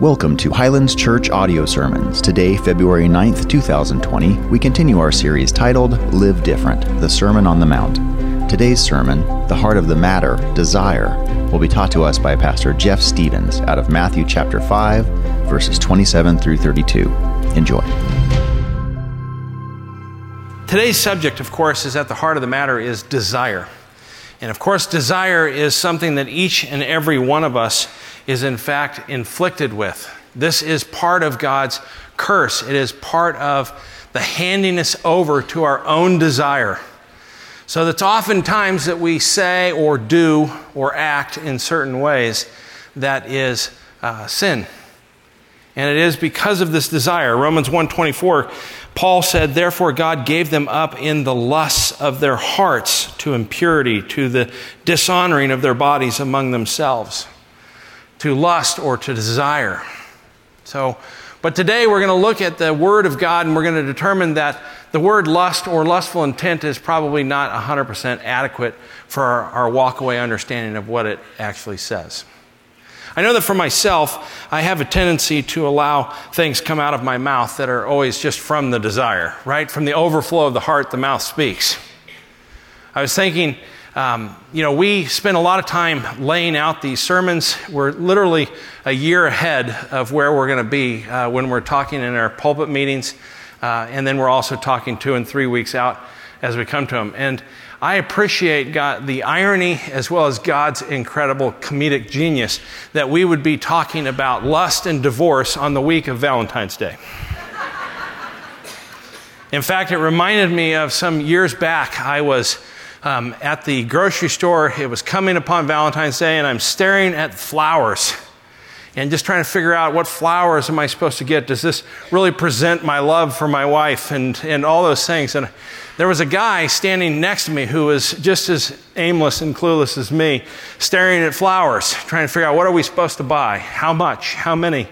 Welcome to Highlands Church Audio Sermons. Today, February 9th, 2020, we continue our series titled Live Different The Sermon on the Mount. Today's sermon, The Heart of the Matter, Desire, will be taught to us by Pastor Jeff Stevens out of Matthew chapter 5, verses 27 through 32. Enjoy. Today's subject, of course, is at the heart of the matter is desire. And of course, desire is something that each and every one of us is in fact inflicted with. This is part of God's curse. It is part of the handing us over to our own desire. So that's oftentimes that we say or do or act in certain ways that is uh, sin. And it is because of this desire. Romans 1:24, Paul said, "Therefore God gave them up in the lusts of their hearts to impurity, to the dishonoring of their bodies among themselves." To lust or to desire. So, but today we're going to look at the Word of God and we're going to determine that the word lust or lustful intent is probably not 100% adequate for our, our walkaway understanding of what it actually says. I know that for myself, I have a tendency to allow things come out of my mouth that are always just from the desire, right? From the overflow of the heart, the mouth speaks. I was thinking um, you know, we spend a lot of time laying out these sermons. We're literally a year ahead of where we're going to be uh, when we're talking in our pulpit meetings. Uh, and then we're also talking two and three weeks out as we come to them. And I appreciate God, the irony as well as God's incredible comedic genius that we would be talking about lust and divorce on the week of Valentine's Day. In fact, it reminded me of some years back. I was um, at the grocery store. It was coming upon Valentine's Day, and I'm staring at flowers and just trying to figure out what flowers am I supposed to get? Does this really present my love for my wife and, and all those things? And there was a guy standing next to me who was just as aimless and clueless as me, staring at flowers, trying to figure out what are we supposed to buy? How much? How many?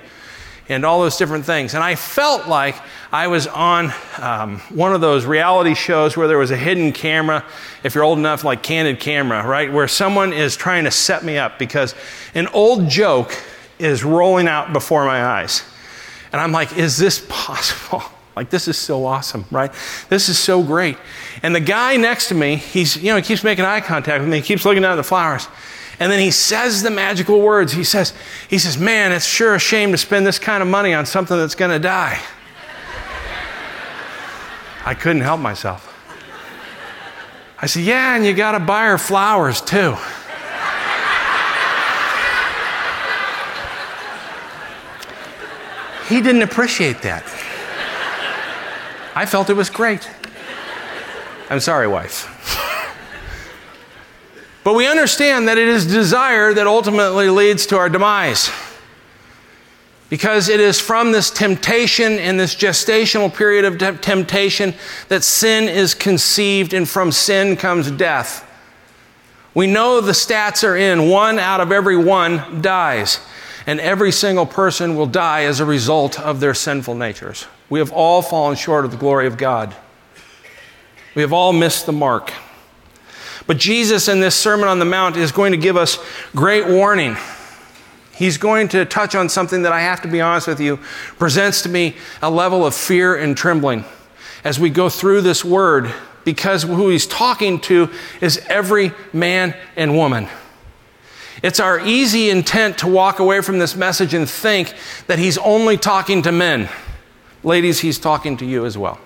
And all those different things. And I felt like I was on um, one of those reality shows where there was a hidden camera, if you're old enough, like Candid Camera, right? Where someone is trying to set me up because an old joke is rolling out before my eyes. And I'm like, is this possible? Like, this is so awesome, right? This is so great. And the guy next to me, he's, you know, he keeps making eye contact with me, he keeps looking down at the flowers. And then he says the magical words. He says, he says, man, it's sure a shame to spend this kind of money on something that's going to die. I couldn't help myself. I said, Yeah, and you got to buy her flowers too. he didn't appreciate that. I felt it was great. I'm sorry, wife. But we understand that it is desire that ultimately leads to our demise. Because it is from this temptation and this gestational period of temptation that sin is conceived, and from sin comes death. We know the stats are in one out of every one dies, and every single person will die as a result of their sinful natures. We have all fallen short of the glory of God. We have all missed the mark. But Jesus in this Sermon on the Mount is going to give us great warning He's going to touch on something that I have to be honest with you, presents to me a level of fear and trembling as we go through this word, because who he's talking to is every man and woman. It's our easy intent to walk away from this message and think that he's only talking to men. Ladies, he's talking to you as well.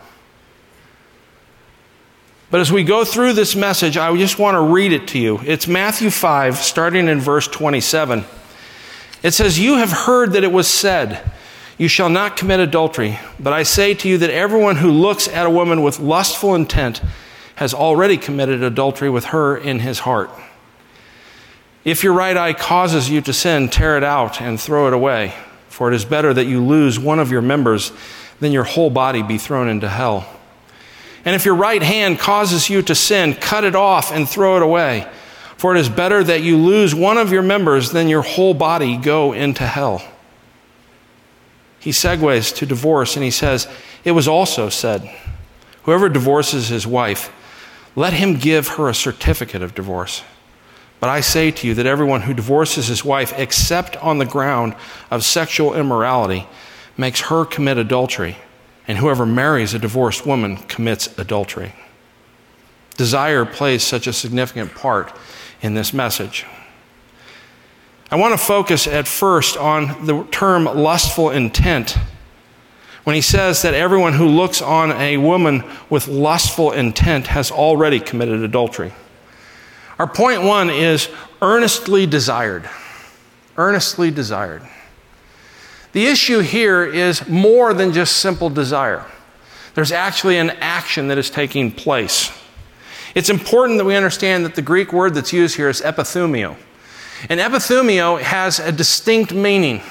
But as we go through this message, I just want to read it to you. It's Matthew 5, starting in verse 27. It says, You have heard that it was said, You shall not commit adultery. But I say to you that everyone who looks at a woman with lustful intent has already committed adultery with her in his heart. If your right eye causes you to sin, tear it out and throw it away. For it is better that you lose one of your members than your whole body be thrown into hell. And if your right hand causes you to sin, cut it off and throw it away. For it is better that you lose one of your members than your whole body go into hell. He segues to divorce and he says, It was also said, Whoever divorces his wife, let him give her a certificate of divorce. But I say to you that everyone who divorces his wife, except on the ground of sexual immorality, makes her commit adultery, and whoever marries a divorced woman commits adultery. Desire plays such a significant part in this message. I want to focus at first on the term lustful intent. When he says that everyone who looks on a woman with lustful intent has already committed adultery. Our point one is earnestly desired. Earnestly desired. The issue here is more than just simple desire. There's actually an action that is taking place. It's important that we understand that the Greek word that's used here is epithumio. And epithumio has a distinct meaning.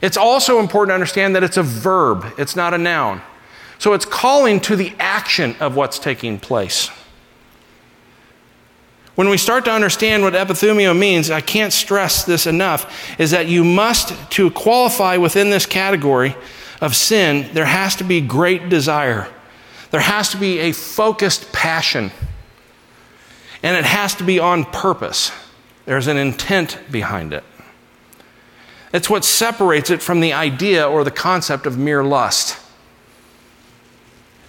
It's also important to understand that it's a verb, it's not a noun. So it's calling to the action of what's taking place. When we start to understand what epithumio means, I can't stress this enough, is that you must, to qualify within this category of sin, there has to be great desire. There has to be a focused passion. And it has to be on purpose. There's an intent behind it. It's what separates it from the idea or the concept of mere lust.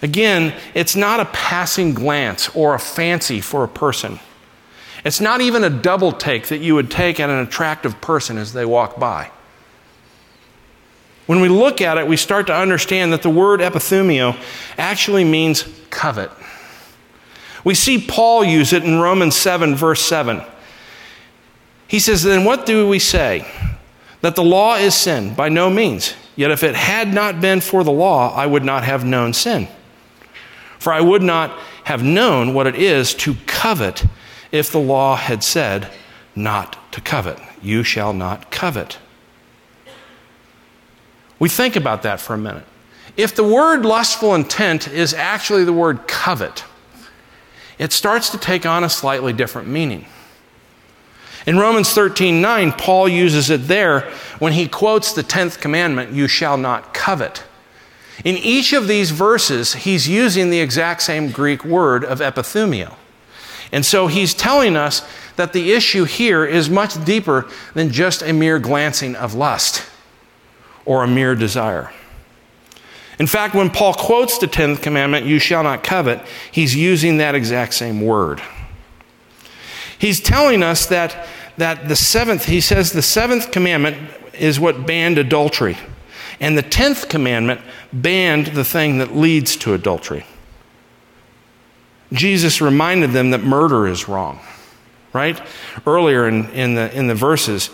Again, it's not a passing glance or a fancy for a person. It's not even a double take that you would take at an attractive person as they walk by. When we look at it, we start to understand that the word epithumio actually means covet. We see Paul use it in Romans 7, verse 7. He says, Then what do we say? That the law is sin? By no means. Yet if it had not been for the law, I would not have known sin. For I would not have known what it is to covet if the law had said not to covet. You shall not covet. We think about that for a minute. If the word lustful intent is actually the word covet, it starts to take on a slightly different meaning. In Romans 13 9, Paul uses it there when he quotes the 10th commandment, you shall not covet. In each of these verses, he's using the exact same Greek word of epithumio. And so he's telling us that the issue here is much deeper than just a mere glancing of lust or a mere desire. In fact, when Paul quotes the 10th commandment, you shall not covet, he's using that exact same word. He's telling us that, that the seventh, he says the seventh commandment is what banned adultery. And the 10th commandment banned the thing that leads to adultery. Jesus reminded them that murder is wrong, right? Earlier in, in, the, in the verses,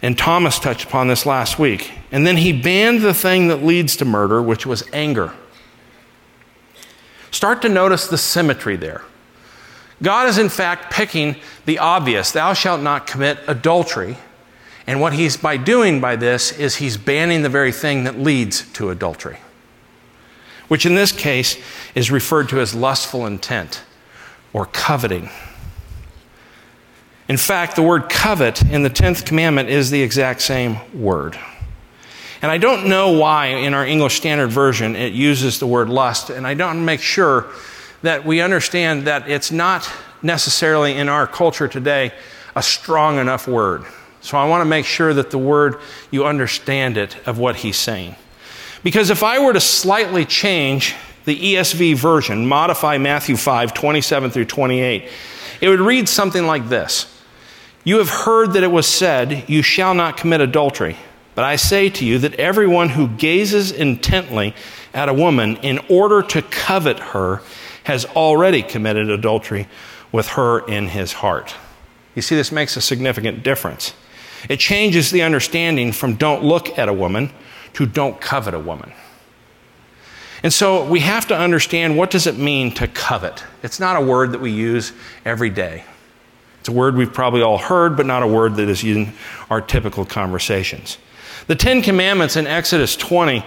and Thomas touched upon this last week. And then he banned the thing that leads to murder, which was anger. Start to notice the symmetry there. God is, in fact, picking the obvious thou shalt not commit adultery. And what he's by doing by this is he's banning the very thing that leads to adultery which in this case is referred to as lustful intent or coveting. In fact, the word covet in the 10th commandment is the exact same word. And I don't know why in our English Standard Version it uses the word lust, and I don't make sure that we understand that it's not necessarily in our culture today a strong enough word. So I want to make sure that the word, you understand it of what he's saying. Because if I were to slightly change the ESV version, modify Matthew 5, 27 through 28, it would read something like this You have heard that it was said, You shall not commit adultery. But I say to you that everyone who gazes intently at a woman in order to covet her has already committed adultery with her in his heart. You see, this makes a significant difference. It changes the understanding from don't look at a woman to don't covet a woman. And so we have to understand what does it mean to covet? It's not a word that we use every day. It's a word we've probably all heard, but not a word that is in our typical conversations. The Ten Commandments in Exodus 20,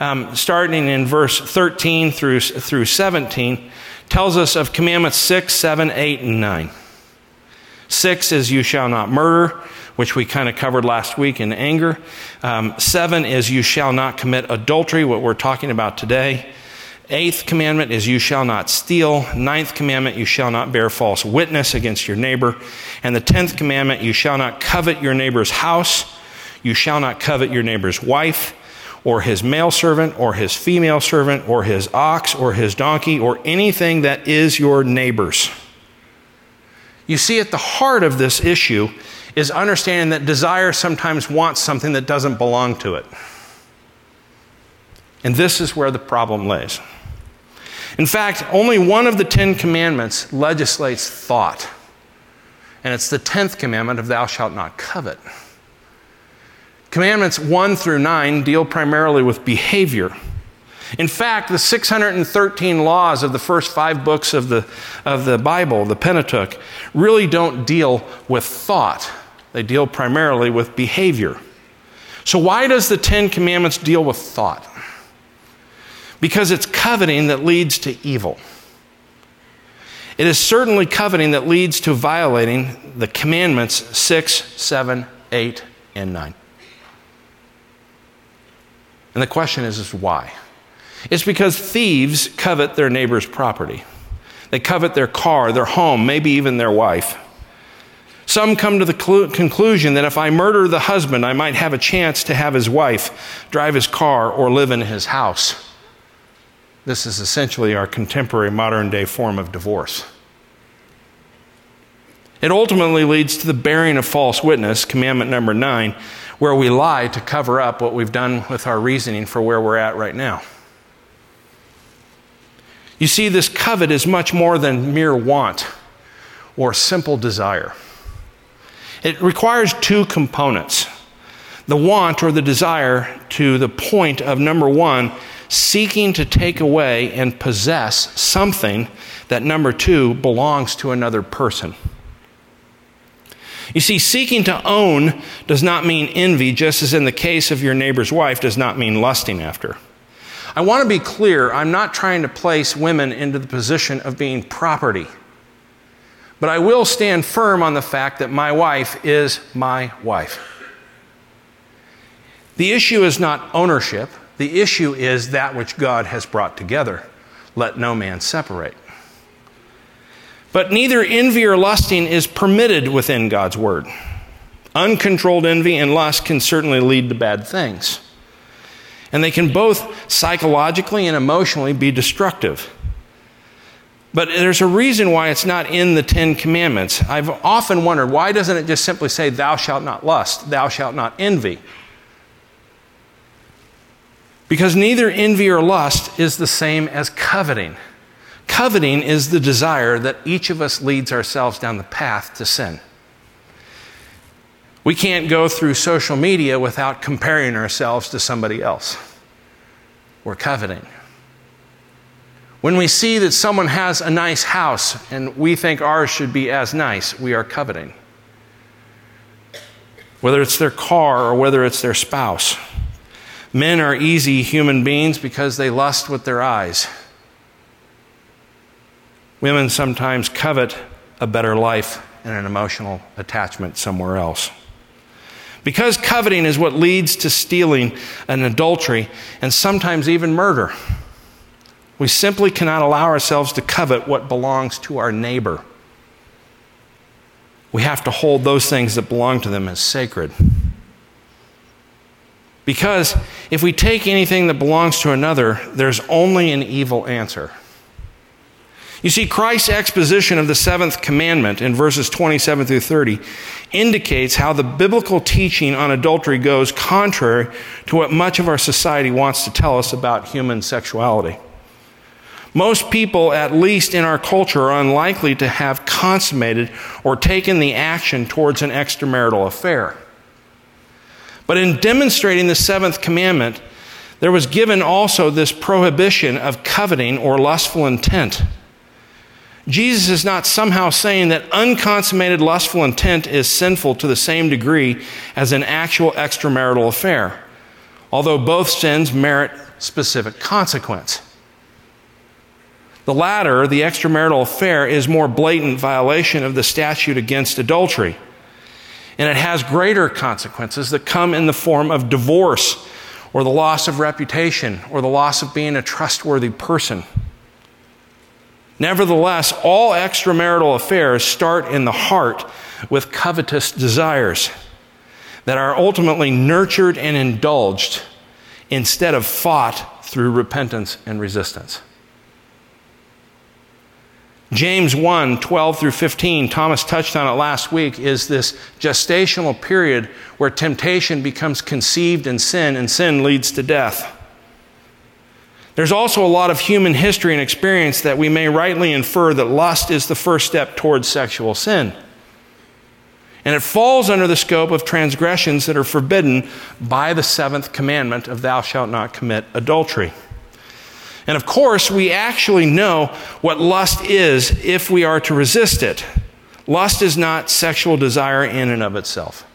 um, starting in verse 13 through, through 17, tells us of commandments 6, 7, 8, and 9. 6 is, You shall not murder which we kind of covered last week in anger. Um, seven is you shall not commit adultery, what we're talking about today. Eighth commandment is you shall not steal. Ninth commandment, you shall not bear false witness against your neighbor. And the tenth commandment, you shall not covet your neighbor's house. You shall not covet your neighbor's wife, or his male servant, or his female servant, or his ox, or his donkey, or anything that is your neighbor's. You see, at the heart of this issue is understanding that desire sometimes wants something that doesn't belong to it. And this is where the problem lays. In fact, only one of the Ten Commandments legislates thought, and it's the tenth commandment of thou shalt not covet. Commandments 1 through 9 deal primarily with behavior. In fact, the 613 laws of the first five books of the, of the Bible, the Pentateuch, really don't deal with thought. They deal primarily with behavior. So, why does the Ten Commandments deal with thought? because it's coveting that leads to evil. It is certainly coveting that leads to violating the commandments 6, 7, 8, and 9. And the question is, is why? It's because thieves covet their neighbor's property. They covet their car, their home, maybe even their wife. Some come to the clu- conclusion that if I murder the husband, I might have a chance to have his wife drive his car or live in his house. This is essentially our contemporary modern day form of divorce. It ultimately leads to the bearing of false witness, commandment number nine, where we lie to cover up what we've done with our reasoning for where we're at right now. You see, this covet is much more than mere want or simple desire. It requires two components the want or the desire to the point of number one, seeking to take away and possess something that, number two, belongs to another person. You see, seeking to own does not mean envy, just as in the case of your neighbor's wife does not mean lusting after. I want to be clear, I'm not trying to place women into the position of being property. But I will stand firm on the fact that my wife is my wife. The issue is not ownership, the issue is that which God has brought together. Let no man separate. But neither envy or lusting is permitted within God's word. Uncontrolled envy and lust can certainly lead to bad things. And they can both psychologically and emotionally be destructive. But there's a reason why it's not in the Ten Commandments. I've often wondered why doesn't it just simply say, Thou shalt not lust, thou shalt not envy? Because neither envy or lust is the same as coveting. Coveting is the desire that each of us leads ourselves down the path to sin. We can't go through social media without comparing ourselves to somebody else. We're coveting. When we see that someone has a nice house and we think ours should be as nice, we are coveting. Whether it's their car or whether it's their spouse. Men are easy human beings because they lust with their eyes. Women sometimes covet a better life and an emotional attachment somewhere else. Because coveting is what leads to stealing and adultery and sometimes even murder, we simply cannot allow ourselves to covet what belongs to our neighbor. We have to hold those things that belong to them as sacred. Because if we take anything that belongs to another, there's only an evil answer. You see, Christ's exposition of the seventh commandment in verses 27 through 30 indicates how the biblical teaching on adultery goes contrary to what much of our society wants to tell us about human sexuality. Most people, at least in our culture, are unlikely to have consummated or taken the action towards an extramarital affair. But in demonstrating the seventh commandment, there was given also this prohibition of coveting or lustful intent. Jesus is not somehow saying that unconsummated lustful intent is sinful to the same degree as an actual extramarital affair, although both sins merit specific consequence. The latter, the extramarital affair, is more blatant violation of the statute against adultery and it has greater consequences that come in the form of divorce or the loss of reputation, or the loss of being a trustworthy person. Nevertheless, all extramarital affairs start in the heart with covetous desires that are ultimately nurtured and indulged instead of fought through repentance and resistance. James 1 12 through 15, Thomas touched on it last week, is this gestational period where temptation becomes conceived in sin and sin leads to death. There's also a lot of human history and experience that we may rightly infer that lust is the first step towards sexual sin. And it falls under the scope of transgressions that are forbidden by the seventh commandment of thou shalt not commit adultery. And of course, we actually know what lust is if we are to resist it. Lust is not sexual desire in and of itself.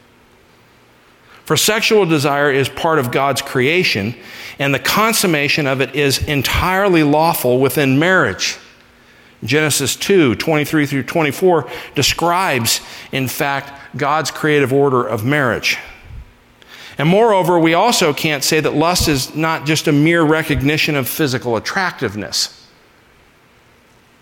For sexual desire is part of God's creation, and the consummation of it is entirely lawful within marriage. Genesis 2 23 through 24 describes, in fact, God's creative order of marriage. And moreover, we also can't say that lust is not just a mere recognition of physical attractiveness.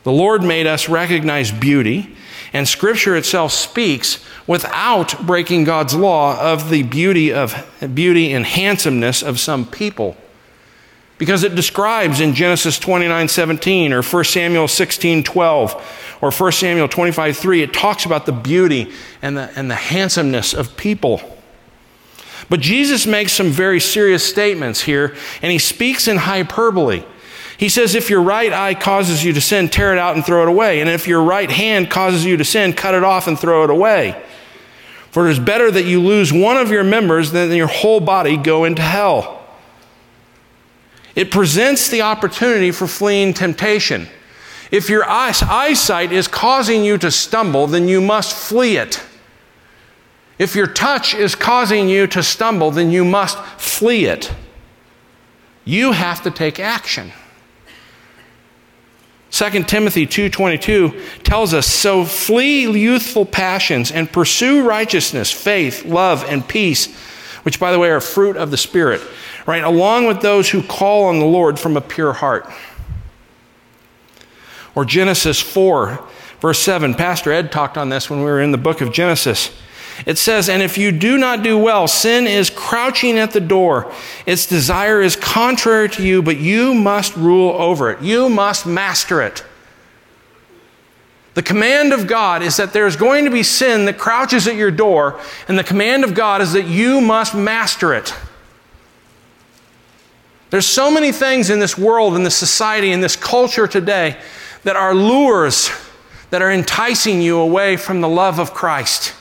The Lord made us recognize beauty, and Scripture itself speaks without breaking God's law of the beauty of beauty and handsomeness of some people. Because it describes in Genesis 29 17 or 1 Samuel 16 12 or 1 Samuel 25 3, it talks about the beauty and the, and the handsomeness of people. But Jesus makes some very serious statements here, and he speaks in hyperbole. He says, if your right eye causes you to sin, tear it out and throw it away. And if your right hand causes you to sin, cut it off and throw it away. For it is better that you lose one of your members than your whole body go into hell. It presents the opportunity for fleeing temptation. If your eyesight is causing you to stumble, then you must flee it. If your touch is causing you to stumble, then you must flee it. You have to take action. 2 Timothy 2:22 tells us, "So flee youthful passions and pursue righteousness, faith, love, and peace, which by the way are fruit of the spirit, right? Along with those who call on the Lord from a pure heart." Or Genesis 4 verse 7. Pastor Ed talked on this when we were in the book of Genesis. It says, And if you do not do well, sin is crouching at the door. Its desire is contrary to you, but you must rule over it. You must master it. The command of God is that there's going to be sin that crouches at your door, and the command of God is that you must master it. There's so many things in this world, in this society, in this culture today that are lures that are enticing you away from the love of Christ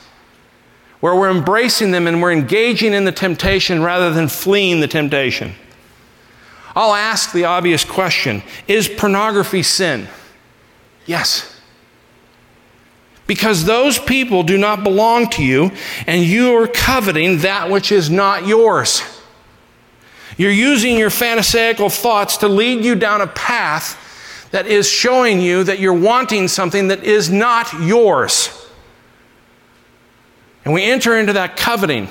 where we're embracing them and we're engaging in the temptation rather than fleeing the temptation. I'll ask the obvious question Is pornography sin? Yes. Because those people do not belong to you, and you are coveting that which is not yours. You're using your pharisaical thoughts to lead you down a path that is showing you that you're wanting something that is not yours. And we enter into that coveting.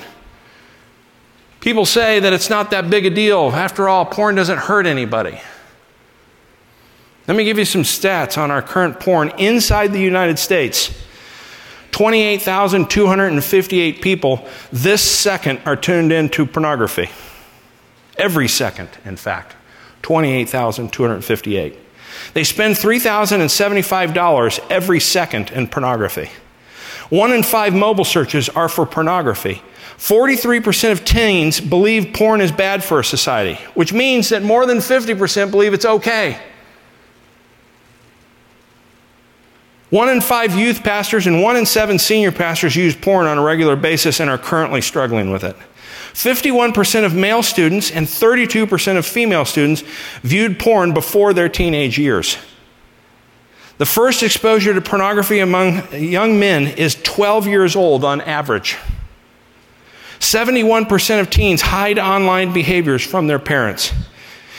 People say that it's not that big a deal. After all, porn doesn't hurt anybody. Let me give you some stats on our current porn inside the United States. 28,258 people this second are tuned into pornography. Every second, in fact. 28,258. They spend $3,075 every second in pornography. One in five mobile searches are for pornography. 43% of teens believe porn is bad for a society, which means that more than 50% believe it's okay. One in five youth pastors and one in seven senior pastors use porn on a regular basis and are currently struggling with it. 51% of male students and 32% of female students viewed porn before their teenage years. The first exposure to pornography among young men is 12 years old on average. 71% of teens hide online behaviors from their parents.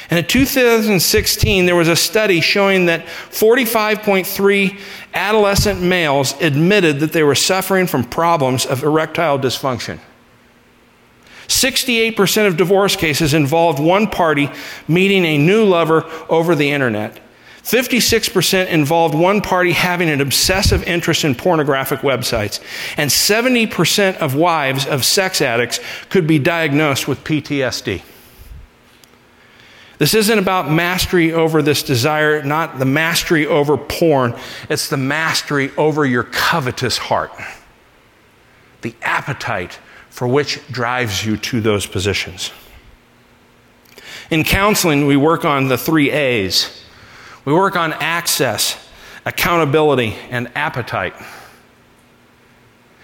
And in 2016, there was a study showing that 45.3 adolescent males admitted that they were suffering from problems of erectile dysfunction. 68% of divorce cases involved one party meeting a new lover over the internet. 56% involved one party having an obsessive interest in pornographic websites. And 70% of wives of sex addicts could be diagnosed with PTSD. This isn't about mastery over this desire, not the mastery over porn. It's the mastery over your covetous heart. The appetite for which drives you to those positions. In counseling, we work on the three A's. We work on access, accountability, and appetite.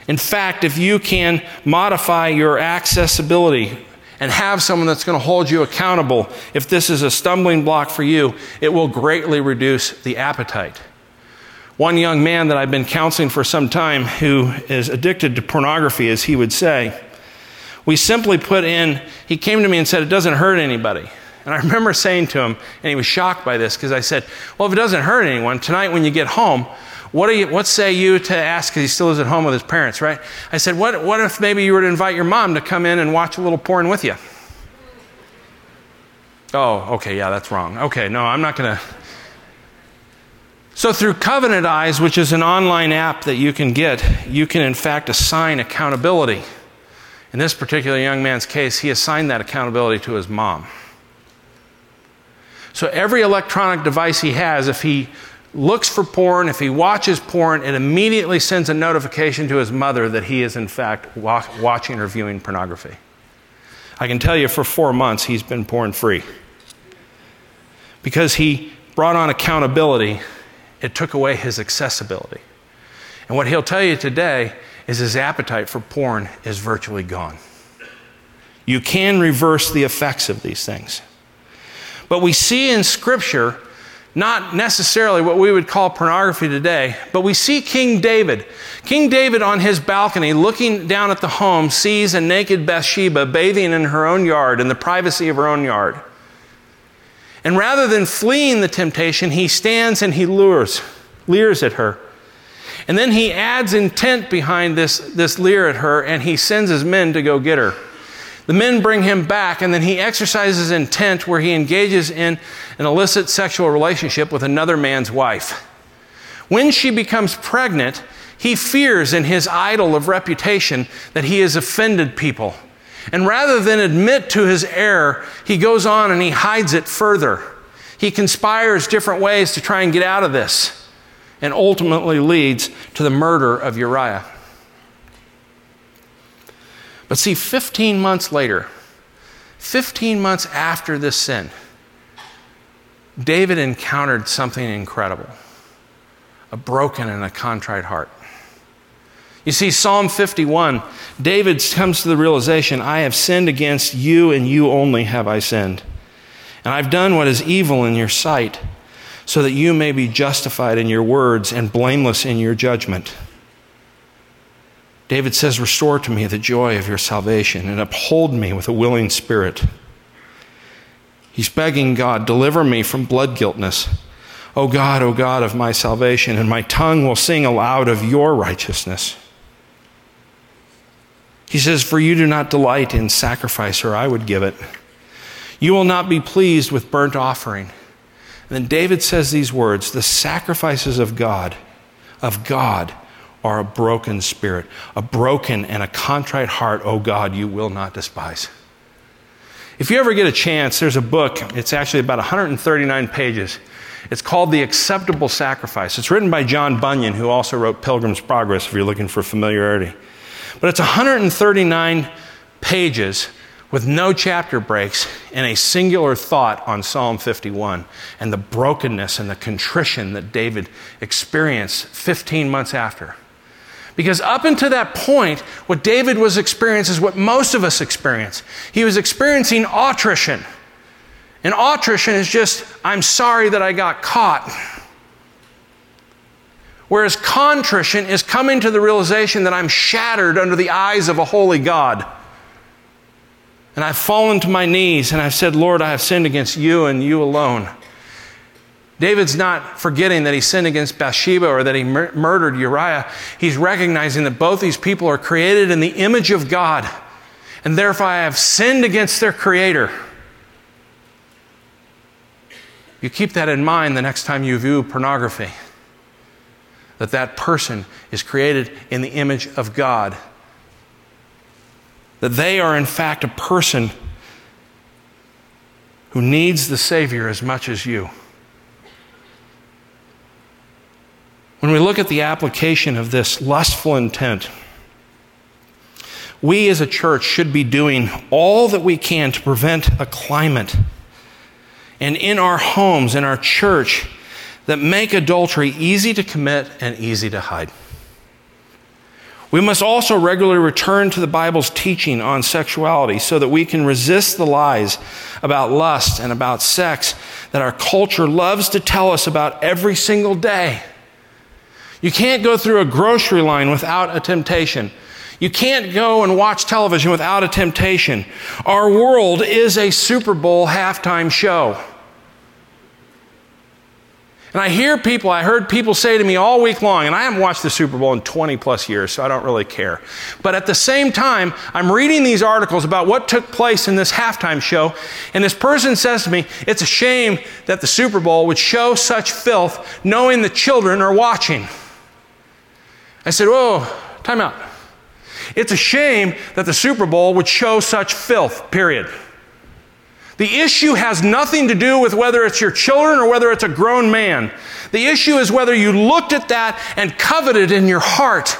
In fact, if you can modify your accessibility and have someone that's going to hold you accountable, if this is a stumbling block for you, it will greatly reduce the appetite. One young man that I've been counseling for some time who is addicted to pornography, as he would say, we simply put in, he came to me and said, It doesn't hurt anybody. And I remember saying to him, and he was shocked by this because I said, Well, if it doesn't hurt anyone, tonight when you get home, what, you, what say you to ask, because he still lives at home with his parents, right? I said, what, what if maybe you were to invite your mom to come in and watch a little porn with you? Oh, okay, yeah, that's wrong. Okay, no, I'm not going to. So, through Covenant Eyes, which is an online app that you can get, you can in fact assign accountability. In this particular young man's case, he assigned that accountability to his mom. So, every electronic device he has, if he looks for porn, if he watches porn, it immediately sends a notification to his mother that he is, in fact, wa- watching or viewing pornography. I can tell you for four months he's been porn free. Because he brought on accountability, it took away his accessibility. And what he'll tell you today is his appetite for porn is virtually gone. You can reverse the effects of these things. But we see in Scripture not necessarily what we would call pornography today, but we see King David. King David on his balcony, looking down at the home, sees a naked Bathsheba bathing in her own yard, in the privacy of her own yard. And rather than fleeing the temptation, he stands and he lures, leers at her. And then he adds intent behind this, this leer at her, and he sends his men to go get her. The men bring him back, and then he exercises intent where he engages in an illicit sexual relationship with another man's wife. When she becomes pregnant, he fears in his idol of reputation that he has offended people. And rather than admit to his error, he goes on and he hides it further. He conspires different ways to try and get out of this, and ultimately leads to the murder of Uriah. But see, 15 months later, 15 months after this sin, David encountered something incredible a broken and a contrite heart. You see, Psalm 51, David comes to the realization I have sinned against you, and you only have I sinned. And I've done what is evil in your sight, so that you may be justified in your words and blameless in your judgment. David says, Restore to me the joy of your salvation and uphold me with a willing spirit. He's begging God, Deliver me from blood guiltness. O God, O God of my salvation, and my tongue will sing aloud of your righteousness. He says, For you do not delight in sacrifice, or I would give it. You will not be pleased with burnt offering. And then David says these words The sacrifices of God, of God, are a broken spirit, a broken and a contrite heart, oh God, you will not despise. If you ever get a chance, there's a book. It's actually about 139 pages. It's called The Acceptable Sacrifice. It's written by John Bunyan, who also wrote Pilgrim's Progress, if you're looking for familiarity. But it's 139 pages with no chapter breaks and a singular thought on Psalm 51 and the brokenness and the contrition that David experienced 15 months after. Because up until that point, what David was experiencing is what most of us experience. He was experiencing attrition. And attrition is just, I'm sorry that I got caught. Whereas contrition is coming to the realization that I'm shattered under the eyes of a holy God. And I've fallen to my knees and I've said, Lord, I have sinned against you and you alone. David's not forgetting that he sinned against Bathsheba or that he mur- murdered Uriah. He's recognizing that both these people are created in the image of God and therefore I have sinned against their Creator. You keep that in mind the next time you view pornography. That that person is created in the image of God. That they are, in fact, a person who needs the Savior as much as you. When we look at the application of this lustful intent, we as a church should be doing all that we can to prevent a climate and in our homes, in our church, that make adultery easy to commit and easy to hide. We must also regularly return to the Bible's teaching on sexuality so that we can resist the lies about lust and about sex that our culture loves to tell us about every single day. You can't go through a grocery line without a temptation. You can't go and watch television without a temptation. Our world is a Super Bowl halftime show. And I hear people, I heard people say to me all week long, and I haven't watched the Super Bowl in 20 plus years, so I don't really care. But at the same time, I'm reading these articles about what took place in this halftime show, and this person says to me, It's a shame that the Super Bowl would show such filth knowing the children are watching. I said, Whoa, time out. It's a shame that the Super Bowl would show such filth, period. The issue has nothing to do with whether it's your children or whether it's a grown man. The issue is whether you looked at that and coveted in your heart.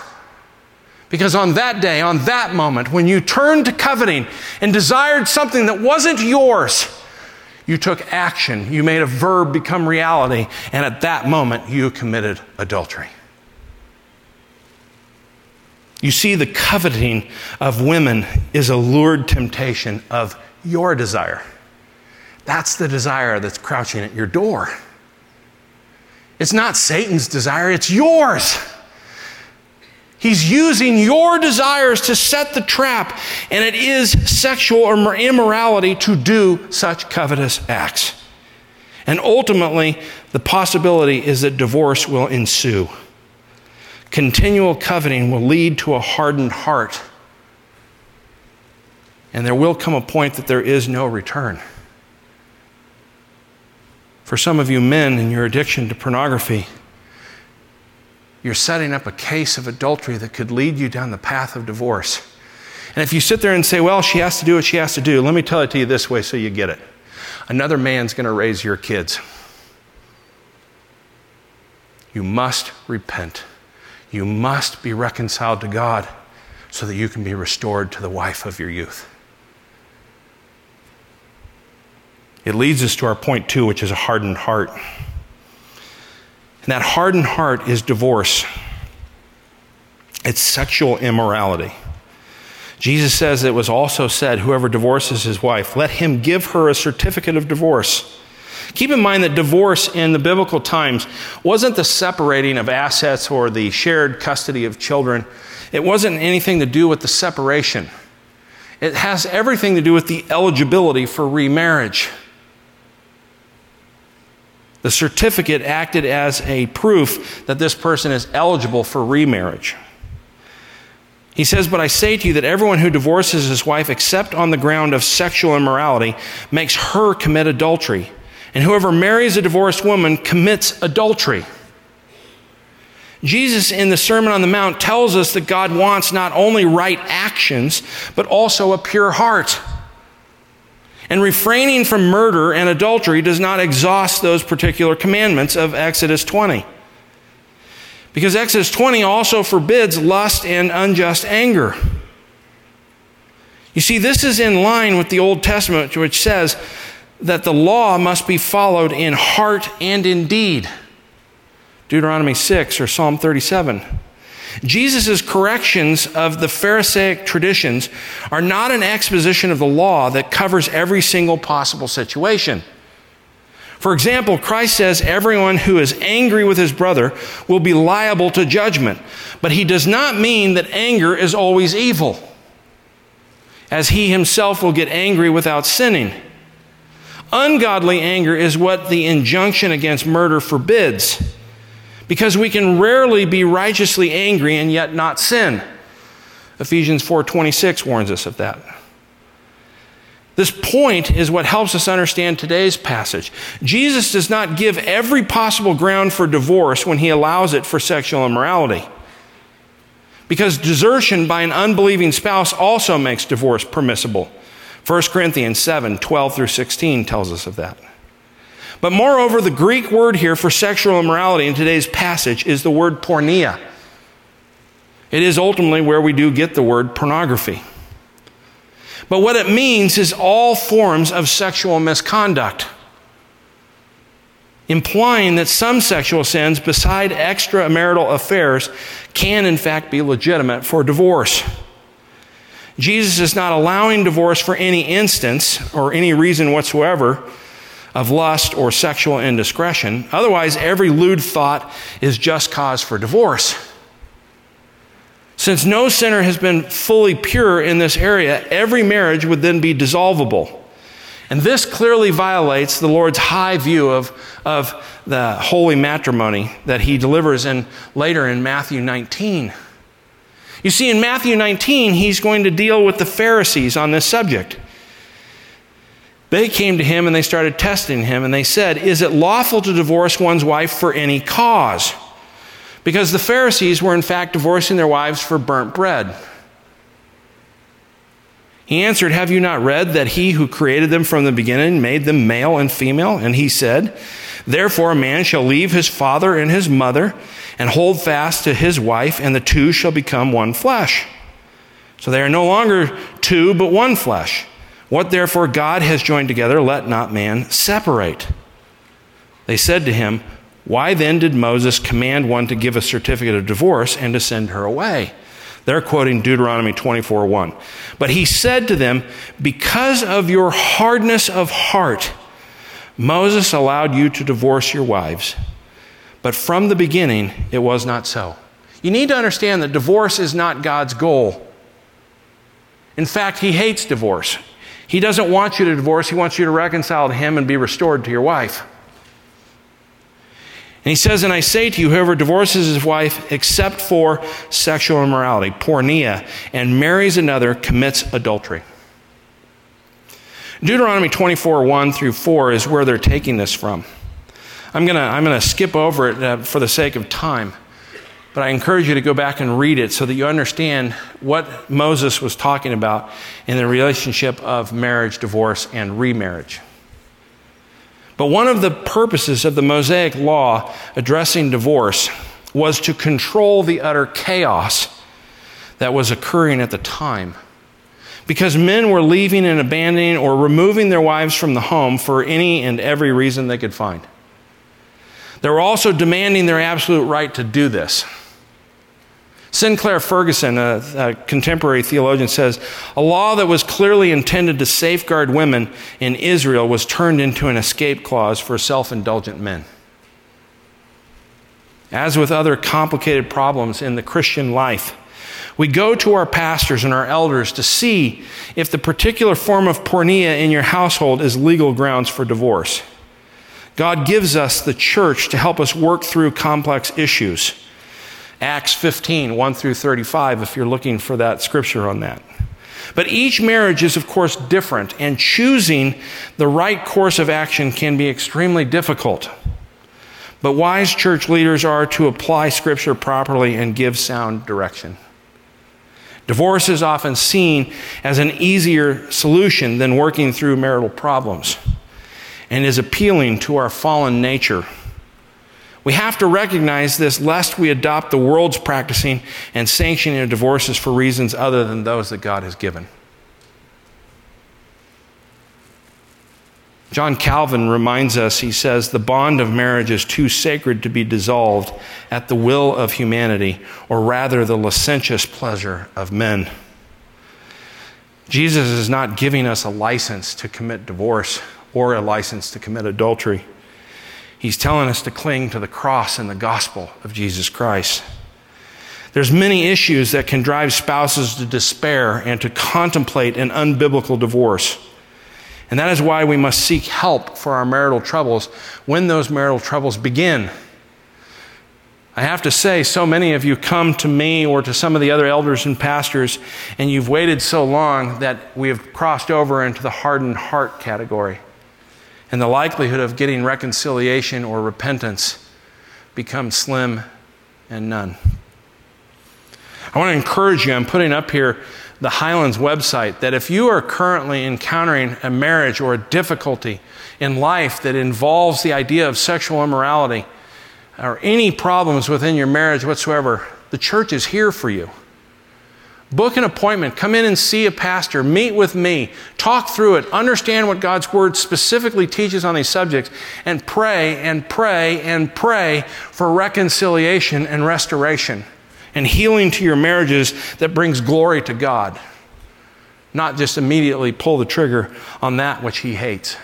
Because on that day, on that moment, when you turned to coveting and desired something that wasn't yours, you took action. You made a verb become reality. And at that moment, you committed adultery. You see, the coveting of women is a lured temptation of your desire. That's the desire that's crouching at your door. It's not Satan's desire, it's yours. He's using your desires to set the trap, and it is sexual immorality to do such covetous acts. And ultimately, the possibility is that divorce will ensue. Continual coveting will lead to a hardened heart. And there will come a point that there is no return. For some of you men in your addiction to pornography, you're setting up a case of adultery that could lead you down the path of divorce. And if you sit there and say, well, she has to do what she has to do, let me tell it to you this way so you get it. Another man's going to raise your kids. You must repent. You must be reconciled to God so that you can be restored to the wife of your youth. It leads us to our point two, which is a hardened heart. And that hardened heart is divorce, it's sexual immorality. Jesus says it was also said, Whoever divorces his wife, let him give her a certificate of divorce. Keep in mind that divorce in the biblical times wasn't the separating of assets or the shared custody of children. It wasn't anything to do with the separation. It has everything to do with the eligibility for remarriage. The certificate acted as a proof that this person is eligible for remarriage. He says, But I say to you that everyone who divorces his wife except on the ground of sexual immorality makes her commit adultery. And whoever marries a divorced woman commits adultery. Jesus in the Sermon on the Mount tells us that God wants not only right actions, but also a pure heart. And refraining from murder and adultery does not exhaust those particular commandments of Exodus 20. Because Exodus 20 also forbids lust and unjust anger. You see, this is in line with the Old Testament, which says that the law must be followed in heart and in deed. Deuteronomy 6 or Psalm 37. Jesus' corrections of the Pharisaic traditions are not an exposition of the law that covers every single possible situation. For example, Christ says everyone who is angry with his brother will be liable to judgment, but he does not mean that anger is always evil, as he himself will get angry without sinning. Ungodly anger is what the injunction against murder forbids, because we can rarely be righteously angry and yet not sin. Ephesians 4:26 warns us of that. This point is what helps us understand today's passage. Jesus does not give every possible ground for divorce when he allows it for sexual immorality. Because desertion by an unbelieving spouse also makes divorce permissible. 1 Corinthians 7 12 through 16 tells us of that. But moreover, the Greek word here for sexual immorality in today's passage is the word porneia. It is ultimately where we do get the word pornography. But what it means is all forms of sexual misconduct, implying that some sexual sins, beside extramarital affairs, can in fact be legitimate for divorce. Jesus is not allowing divorce for any instance or any reason whatsoever of lust or sexual indiscretion. Otherwise, every lewd thought is just cause for divorce. Since no sinner has been fully pure in this area, every marriage would then be dissolvable. And this clearly violates the Lord's high view of, of the holy matrimony that he delivers in, later in Matthew 19. You see, in Matthew 19, he's going to deal with the Pharisees on this subject. They came to him and they started testing him, and they said, Is it lawful to divorce one's wife for any cause? Because the Pharisees were, in fact, divorcing their wives for burnt bread. He answered, Have you not read that he who created them from the beginning made them male and female? And he said, Therefore, a man shall leave his father and his mother and hold fast to his wife, and the two shall become one flesh. So they are no longer two, but one flesh. What therefore God has joined together, let not man separate. They said to him, why then did Moses command one to give a certificate of divorce and to send her away? They're quoting Deuteronomy 24 1. But he said to them, Because of your hardness of heart, Moses allowed you to divorce your wives. But from the beginning, it was not so. You need to understand that divorce is not God's goal. In fact, he hates divorce. He doesn't want you to divorce, he wants you to reconcile to him and be restored to your wife. And he says, And I say to you, whoever divorces his wife except for sexual immorality, porneia, and marries another commits adultery. Deuteronomy 24, 1 through 4 is where they're taking this from. I'm going to I'm to skip over it uh, for the sake of time, but I encourage you to go back and read it so that you understand what Moses was talking about in the relationship of marriage, divorce, and remarriage. But one of the purposes of the Mosaic law addressing divorce was to control the utter chaos that was occurring at the time. Because men were leaving and abandoning or removing their wives from the home for any and every reason they could find. They were also demanding their absolute right to do this. Sinclair Ferguson, a, a, contemporary theologian, says a law that was clearly intended to safeguard women in Israel was turned into an escape clause for self indulgent men. As with other complicated problems in the Christian life, we go to our pastors and our elders to see if the particular form of porneia in your household is legal grounds for divorce. God gives us the church to help us work through complex issues. Acts 15, 1 through 35, if you're looking for that scripture on that. But each marriage is, of course, different, and choosing the right course of action can be extremely difficult. But wise church leaders are to apply Scripture properly and give sound direction. Divorce is often seen as an easier solution than working through marital problems and is appealing to our fallen nature. We have to recognize this lest we adopt the world's practicing and sanctioning of divorces for reasons other than those that God has given. John Calvin reminds us, he says, the bond of marriage is too sacred to be dissolved at the will of humanity, or rather the licentious pleasure of men. Jesus is not giving us a license to commit divorce or a license to commit adultery. He's telling us to cling to the cross and the gospel of Jesus Christ. There's many issues that can drive spouses to despair and to contemplate an unbiblical divorce. And that is why we must seek help for our marital troubles when those marital troubles begin. I have to say, so many of you come to me or to some of the other elders and pastors, and you've waited so long that we have crossed over into the hardened heart category. And the likelihood of getting reconciliation or repentance becomes slim and none. I want to encourage you, I'm putting up here the Highlands website, that if you are currently encountering a marriage or a difficulty in life that involves the idea of sexual immorality, or any problems within your marriage whatsoever, the church is here for you. Book an appointment, come in and see a pastor, meet with me, talk through it, understand what God's Word specifically teaches on these subjects, and pray and pray and pray for reconciliation and restoration and healing to your marriages that brings glory to God. Not just immediately pull the trigger on that which He hates.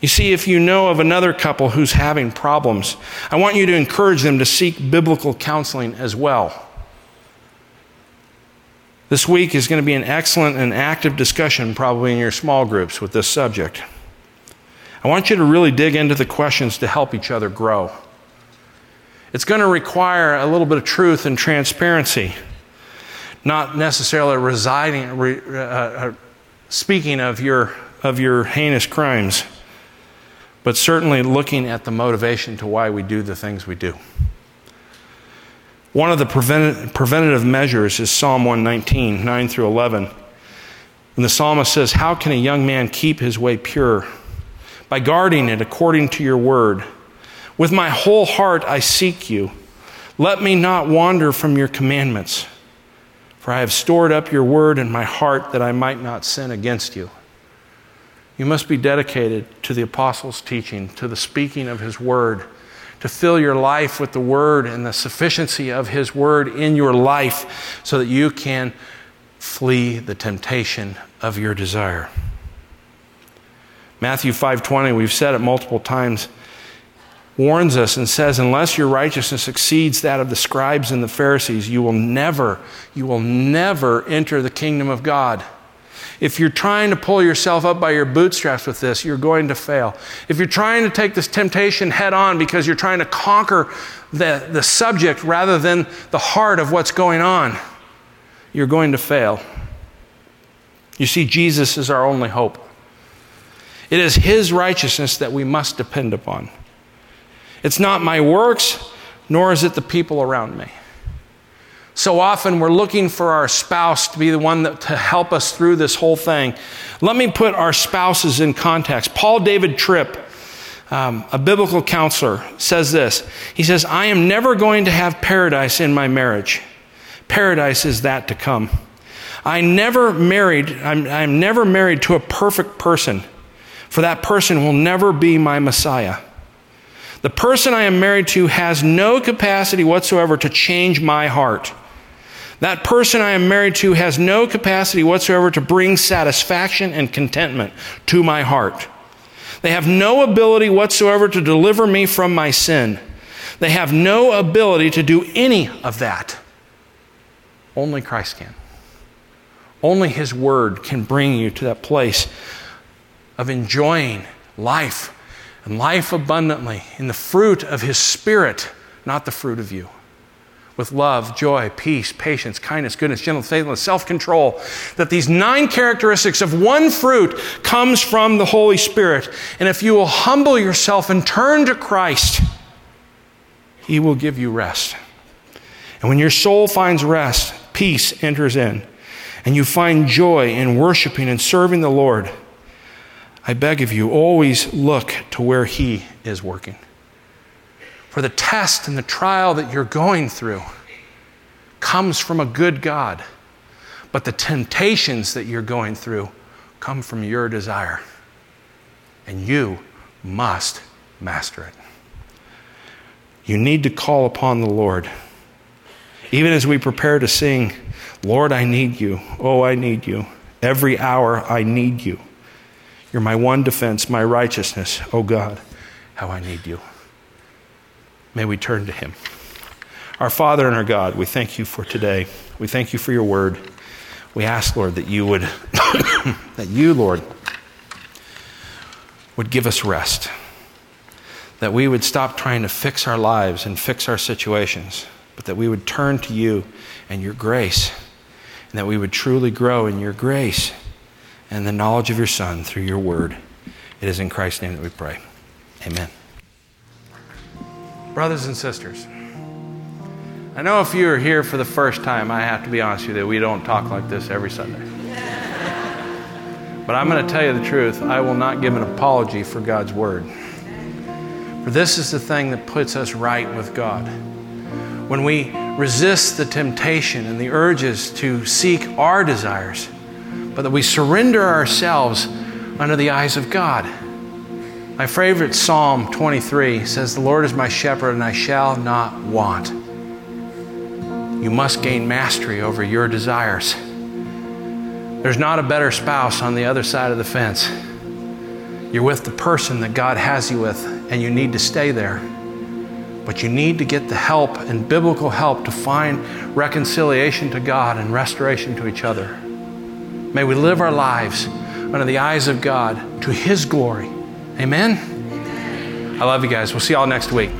You see, if you know of another couple who's having problems, I want you to encourage them to seek biblical counseling as well. This week is going to be an excellent and active discussion, probably in your small groups, with this subject. I want you to really dig into the questions to help each other grow. It's going to require a little bit of truth and transparency, not necessarily residing, uh, uh, speaking of your, of your heinous crimes but certainly looking at the motivation to why we do the things we do. One of the prevent- preventative measures is Psalm 119, 9 through 11. And the psalmist says, How can a young man keep his way pure? By guarding it according to your word. With my whole heart I seek you. Let me not wander from your commandments. For I have stored up your word in my heart that I might not sin against you. You must be dedicated to the apostles' teaching, to the speaking of his word, to fill your life with the word and the sufficiency of his word in your life so that you can flee the temptation of your desire. Matthew 5:20, we've said it multiple times, warns us and says unless your righteousness exceeds that of the scribes and the Pharisees, you will never, you will never enter the kingdom of God. If you're trying to pull yourself up by your bootstraps with this, you're going to fail. If you're trying to take this temptation head on because you're trying to conquer the, the subject rather than the heart of what's going on, you're going to fail. You see, Jesus is our only hope. It is His righteousness that we must depend upon. It's not my works, nor is it the people around me. So often we're looking for our spouse to be the one that, to help us through this whole thing. Let me put our spouses in context. Paul David Tripp, um, a biblical counselor, says this. He says, I am never going to have paradise in my marriage. Paradise is that to come. I never married, I'm, I'm never married to a perfect person, for that person will never be my Messiah. The person I am married to has no capacity whatsoever to change my heart. That person I am married to has no capacity whatsoever to bring satisfaction and contentment to my heart. They have no ability whatsoever to deliver me from my sin. They have no ability to do any of that. Only Christ can. Only His Word can bring you to that place of enjoying life and life abundantly in the fruit of His Spirit, not the fruit of you with love, joy, peace, patience, kindness, goodness, gentleness, faithfulness, self control. That these nine characteristics of one fruit comes from the Holy Spirit. And if you will humble yourself and turn to Christ, He will give you rest. And when your soul finds rest, peace enters in, and you find joy in worshiping and serving the Lord. I beg of you, always look to where He is working for the test and the trial that you're going through comes from a good God. But the temptations that you're going through come from your desire. And you must master it. You need to call upon the Lord. Even as we prepare to sing, Lord, I need you. Oh, I need you. Every hour I need you. You're my one defense, my righteousness. Oh God, how I need you. May we turn to him. Our Father and our God, we thank you for today. We thank you for your word. We ask, Lord, that you would, that you, Lord, would give us rest. that we would stop trying to fix our lives and fix our situations, but that we would turn to you and your grace, and that we would truly grow in your grace and the knowledge of your Son through your word. It is in Christ's name that we pray. Amen. Brothers and sisters, I know if you are here for the first time, I have to be honest with you that we don't talk like this every Sunday. But I'm going to tell you the truth. I will not give an apology for God's word. For this is the thing that puts us right with God. When we resist the temptation and the urges to seek our desires, but that we surrender ourselves under the eyes of God. My favorite Psalm 23 says, The Lord is my shepherd, and I shall not want. You must gain mastery over your desires. There's not a better spouse on the other side of the fence. You're with the person that God has you with, and you need to stay there. But you need to get the help and biblical help to find reconciliation to God and restoration to each other. May we live our lives under the eyes of God to His glory. Amen? I love you guys. We'll see y'all next week.